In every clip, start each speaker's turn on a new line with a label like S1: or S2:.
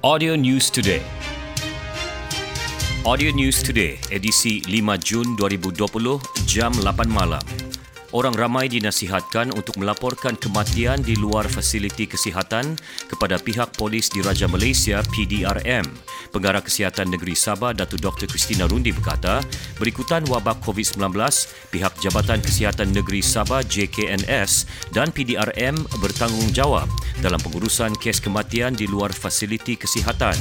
S1: Audio News Today. Audio News Today, edisi 5 Jun 2020, jam 8 malam. Orang ramai dinasihatkan untuk melaporkan kematian di luar fasiliti kesihatan kepada pihak polis Diraja Malaysia PDRM. Pengarah Kesihatan Negeri Sabah Datu Dr. Christina Rundi berkata, berikutan wabak COVID-19, pihak Jabatan Kesihatan Negeri Sabah JKNS dan PDRM bertanggungjawab dalam pengurusan kes kematian di luar fasiliti kesihatan.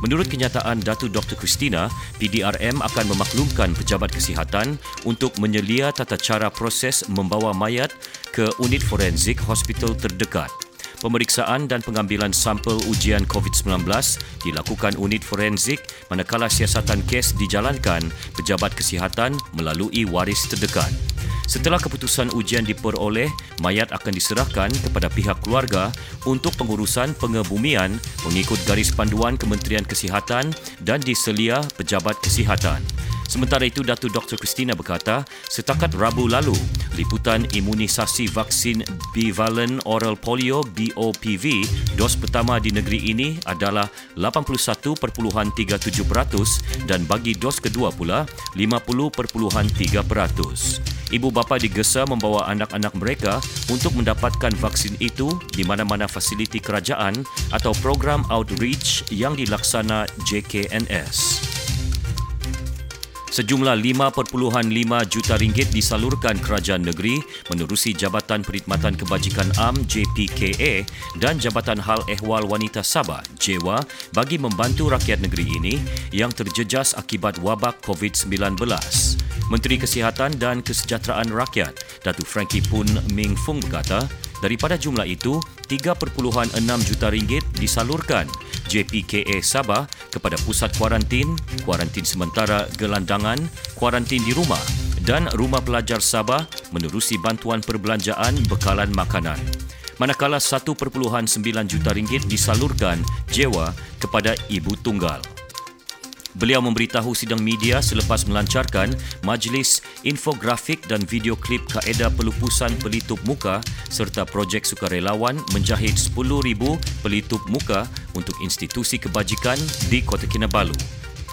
S1: Menurut kenyataan Datu Dr. Christina, PDRM akan memaklumkan pejabat kesihatan untuk menyelia tata cara proses membawa mayat ke unit forensik hospital terdekat. Pemeriksaan dan pengambilan sampel ujian COVID-19 dilakukan unit forensik manakala siasatan kes dijalankan pejabat kesihatan melalui waris terdekat. Setelah keputusan ujian diperoleh, mayat akan diserahkan kepada pihak keluarga untuk pengurusan pengebumian mengikut garis panduan Kementerian Kesihatan dan diselia pejabat kesihatan. Sementara itu, Datu Dr. Christina berkata, setakat Rabu lalu, liputan imunisasi vaksin bivalent oral polio BOPV dos pertama di negeri ini adalah 81.37% dan bagi dos kedua pula 50.3%. Ibu bapa digesa membawa anak-anak mereka untuk mendapatkan vaksin itu di mana-mana fasiliti kerajaan atau program outreach yang dilaksana JKNS. Sejumlah 5.5 juta ringgit disalurkan kerajaan negeri menerusi Jabatan Perkhidmatan Kebajikan Am JPKA dan Jabatan Hal Ehwal Wanita Sabah JEWA bagi membantu rakyat negeri ini yang terjejas akibat wabak COVID-19. Menteri Kesihatan dan Kesejahteraan Rakyat Datu Frankie Pun Ming Fung berkata, daripada jumlah itu 3.6 juta ringgit disalurkan JPKA Sabah kepada pusat kuarantin, kuarantin sementara gelandangan, kuarantin di rumah dan rumah pelajar Sabah menerusi bantuan perbelanjaan bekalan makanan. Manakala 1.9 juta ringgit disalurkan jewa kepada ibu tunggal. Beliau memberitahu sidang media selepas melancarkan majlis infografik dan video klip kaedah pelupusan pelitup muka serta projek sukarelawan menjahit 10,000 pelitup muka untuk institusi kebajikan di Kota Kinabalu.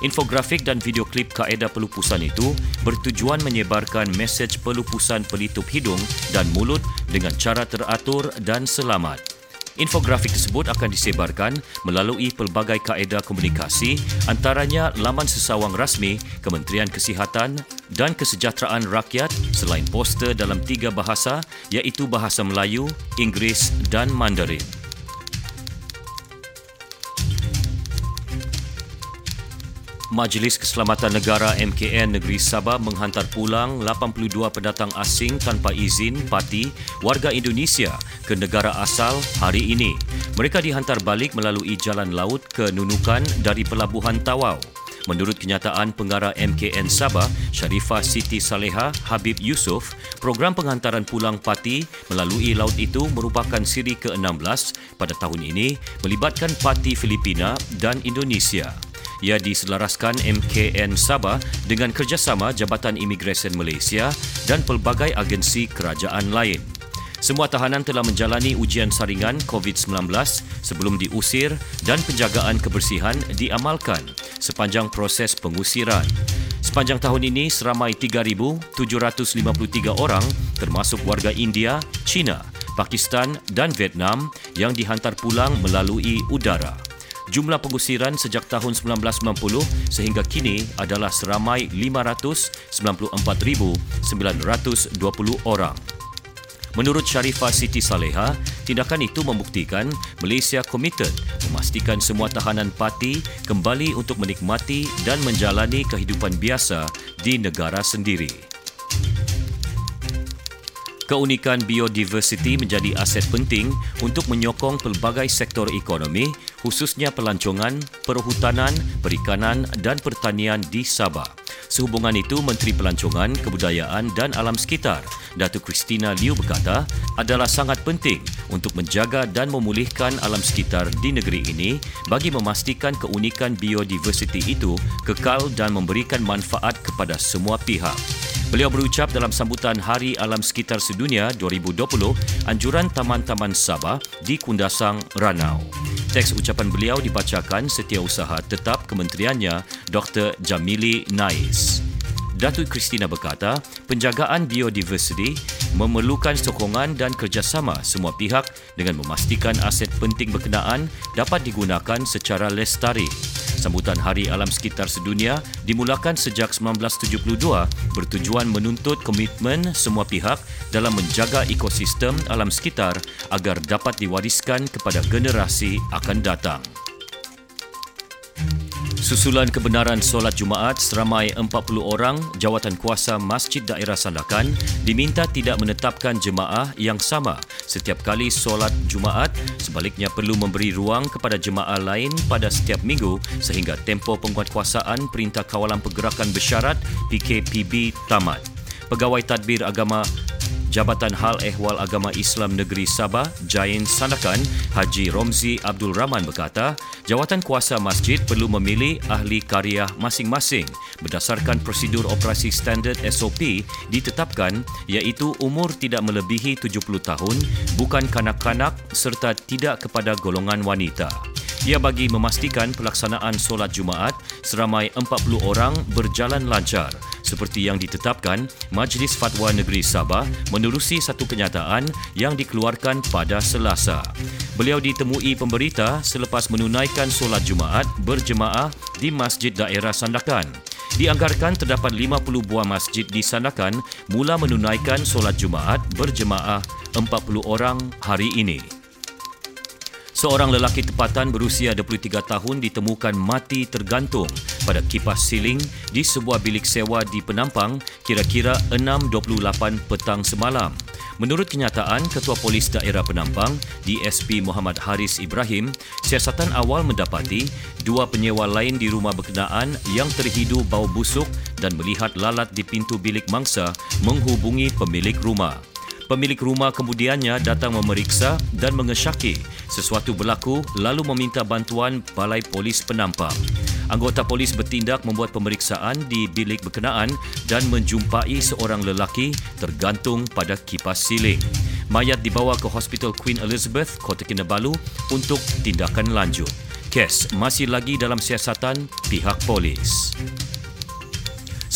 S1: Infografik dan video klip kaedah pelupusan itu bertujuan menyebarkan mesej pelupusan pelitup hidung dan mulut dengan cara teratur dan selamat. Infografik tersebut akan disebarkan melalui pelbagai kaedah komunikasi antaranya laman sesawang rasmi Kementerian Kesihatan dan Kesejahteraan Rakyat selain poster dalam tiga bahasa iaitu bahasa Melayu, Inggeris dan Mandarin. Majlis Keselamatan Negara MKN Negeri Sabah menghantar pulang 82 pendatang asing tanpa izin parti warga Indonesia ke negara asal hari ini. Mereka dihantar balik melalui jalan laut ke Nunukan dari Pelabuhan Tawau. Menurut kenyataan pengarah MKN Sabah, Sharifah Siti Saleha Habib Yusof, program penghantaran pulang parti melalui laut itu merupakan siri ke-16 pada tahun ini melibatkan parti Filipina dan Indonesia ia diselaraskan MKN Sabah dengan kerjasama Jabatan Imigresen Malaysia dan pelbagai agensi kerajaan lain. Semua tahanan telah menjalani ujian saringan COVID-19 sebelum diusir dan penjagaan kebersihan diamalkan sepanjang proses pengusiran. Sepanjang tahun ini, seramai 3,753 orang termasuk warga India, China, Pakistan dan Vietnam yang dihantar pulang melalui udara. Jumlah pengusiran sejak tahun 1990 sehingga kini adalah seramai 594,920 orang. Menurut Sharifah Siti Saleha, tindakan itu membuktikan Malaysia komited memastikan semua tahanan parti kembali untuk menikmati dan menjalani kehidupan biasa di negara sendiri. Keunikan biodiversiti menjadi aset penting untuk menyokong pelbagai sektor ekonomi, khususnya pelancongan, perhutanan, perikanan dan pertanian di Sabah. Sehubungan itu, Menteri Pelancongan, Kebudayaan dan Alam Sekitar, Datuk Christina Liu berkata, adalah sangat penting untuk menjaga dan memulihkan alam sekitar di negeri ini bagi memastikan keunikan biodiversiti itu kekal dan memberikan manfaat kepada semua pihak. Beliau berucap dalam sambutan Hari Alam Sekitar Sedunia 2020 anjuran Taman-Taman Sabah di Kundasang, Ranau. Teks ucapan beliau dibacakan setiausaha tetap kementeriannya Dr. Jamili Nais. Datuk Kristina berkata, penjagaan biodiversiti memerlukan sokongan dan kerjasama semua pihak dengan memastikan aset penting berkenaan dapat digunakan secara lestari. Sambutan Hari Alam Sekitar Sedunia dimulakan sejak 1972 bertujuan menuntut komitmen semua pihak dalam menjaga ekosistem alam sekitar agar dapat diwariskan kepada generasi akan datang. Susulan kebenaran solat Jumaat seramai 40 orang jawatan kuasa Masjid Daerah Sandakan diminta tidak menetapkan jemaah yang sama setiap kali solat Jumaat sebaliknya perlu memberi ruang kepada jemaah lain pada setiap minggu sehingga tempoh penguatkuasaan Perintah Kawalan Pergerakan Bersyarat PKPB tamat. Pegawai Tadbir Agama Jabatan Hal Ehwal Agama Islam Negeri Sabah, Jain Sandakan, Haji Romzi Abdul Rahman berkata, jawatan kuasa masjid perlu memilih ahli karya masing-masing berdasarkan prosedur operasi standard SOP ditetapkan iaitu umur tidak melebihi 70 tahun, bukan kanak-kanak serta tidak kepada golongan wanita. Ia bagi memastikan pelaksanaan solat Jumaat seramai 40 orang berjalan lancar seperti yang ditetapkan Majlis Fatwa Negeri Sabah menerusi satu kenyataan yang dikeluarkan pada Selasa. Beliau ditemui pemberita selepas menunaikan solat Jumaat berjemaah di Masjid Daerah Sandakan. Dianggarkan terdapat 50 buah masjid di Sandakan mula menunaikan solat Jumaat berjemaah 40 orang hari ini. Seorang lelaki tempatan berusia 23 tahun ditemukan mati tergantung pada kipas siling di sebuah bilik sewa di Penampang kira-kira 6.28 petang semalam. Menurut kenyataan Ketua Polis Daerah Penampang, DSP Muhammad Haris Ibrahim, siasatan awal mendapati dua penyewa lain di rumah berkenaan yang terhidu bau busuk dan melihat lalat di pintu bilik mangsa menghubungi pemilik rumah. Pemilik rumah kemudiannya datang memeriksa dan mengesyaki sesuatu berlaku lalu meminta bantuan Balai Polis Penampang. Anggota polis bertindak membuat pemeriksaan di bilik berkenaan dan menjumpai seorang lelaki tergantung pada kipas siling. Mayat dibawa ke Hospital Queen Elizabeth, Kota Kinabalu untuk tindakan lanjut. Kes masih lagi dalam siasatan pihak polis.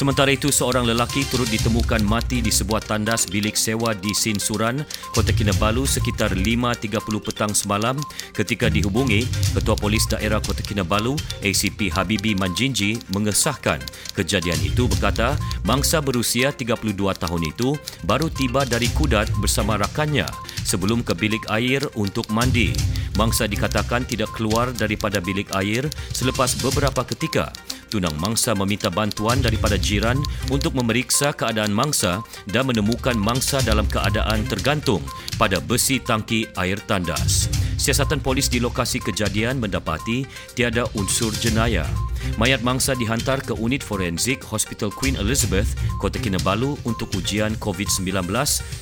S1: Sementara itu, seorang lelaki turut ditemukan mati di sebuah tandas bilik sewa di Sinsuran, Kota Kinabalu sekitar 5.30 petang semalam ketika dihubungi Ketua Polis Daerah Kota Kinabalu, ACP Habibi Manjinji mengesahkan kejadian itu berkata mangsa berusia 32 tahun itu baru tiba dari Kudat bersama rakannya sebelum ke bilik air untuk mandi. Mangsa dikatakan tidak keluar daripada bilik air selepas beberapa ketika tunang mangsa meminta bantuan daripada jiran untuk memeriksa keadaan mangsa dan menemukan mangsa dalam keadaan tergantung pada besi tangki air tandas. Siasatan polis di lokasi kejadian mendapati tiada unsur jenayah. Mayat mangsa dihantar ke unit forensik Hospital Queen Elizabeth, Kota Kinabalu untuk ujian COVID-19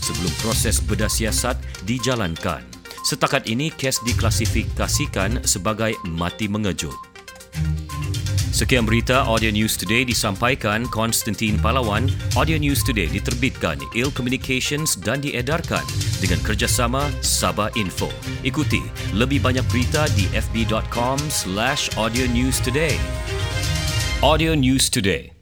S1: sebelum proses bedah siasat dijalankan. Setakat ini, kes diklasifikasikan sebagai mati mengejut. Sekian berita Audio News Today disampaikan Konstantin Palawan. Audio News Today diterbitkan Il Communications dan diedarkan dengan kerjasama Sabah Info. Ikuti lebih banyak berita di fb.com slash audio news today. Audio News Today.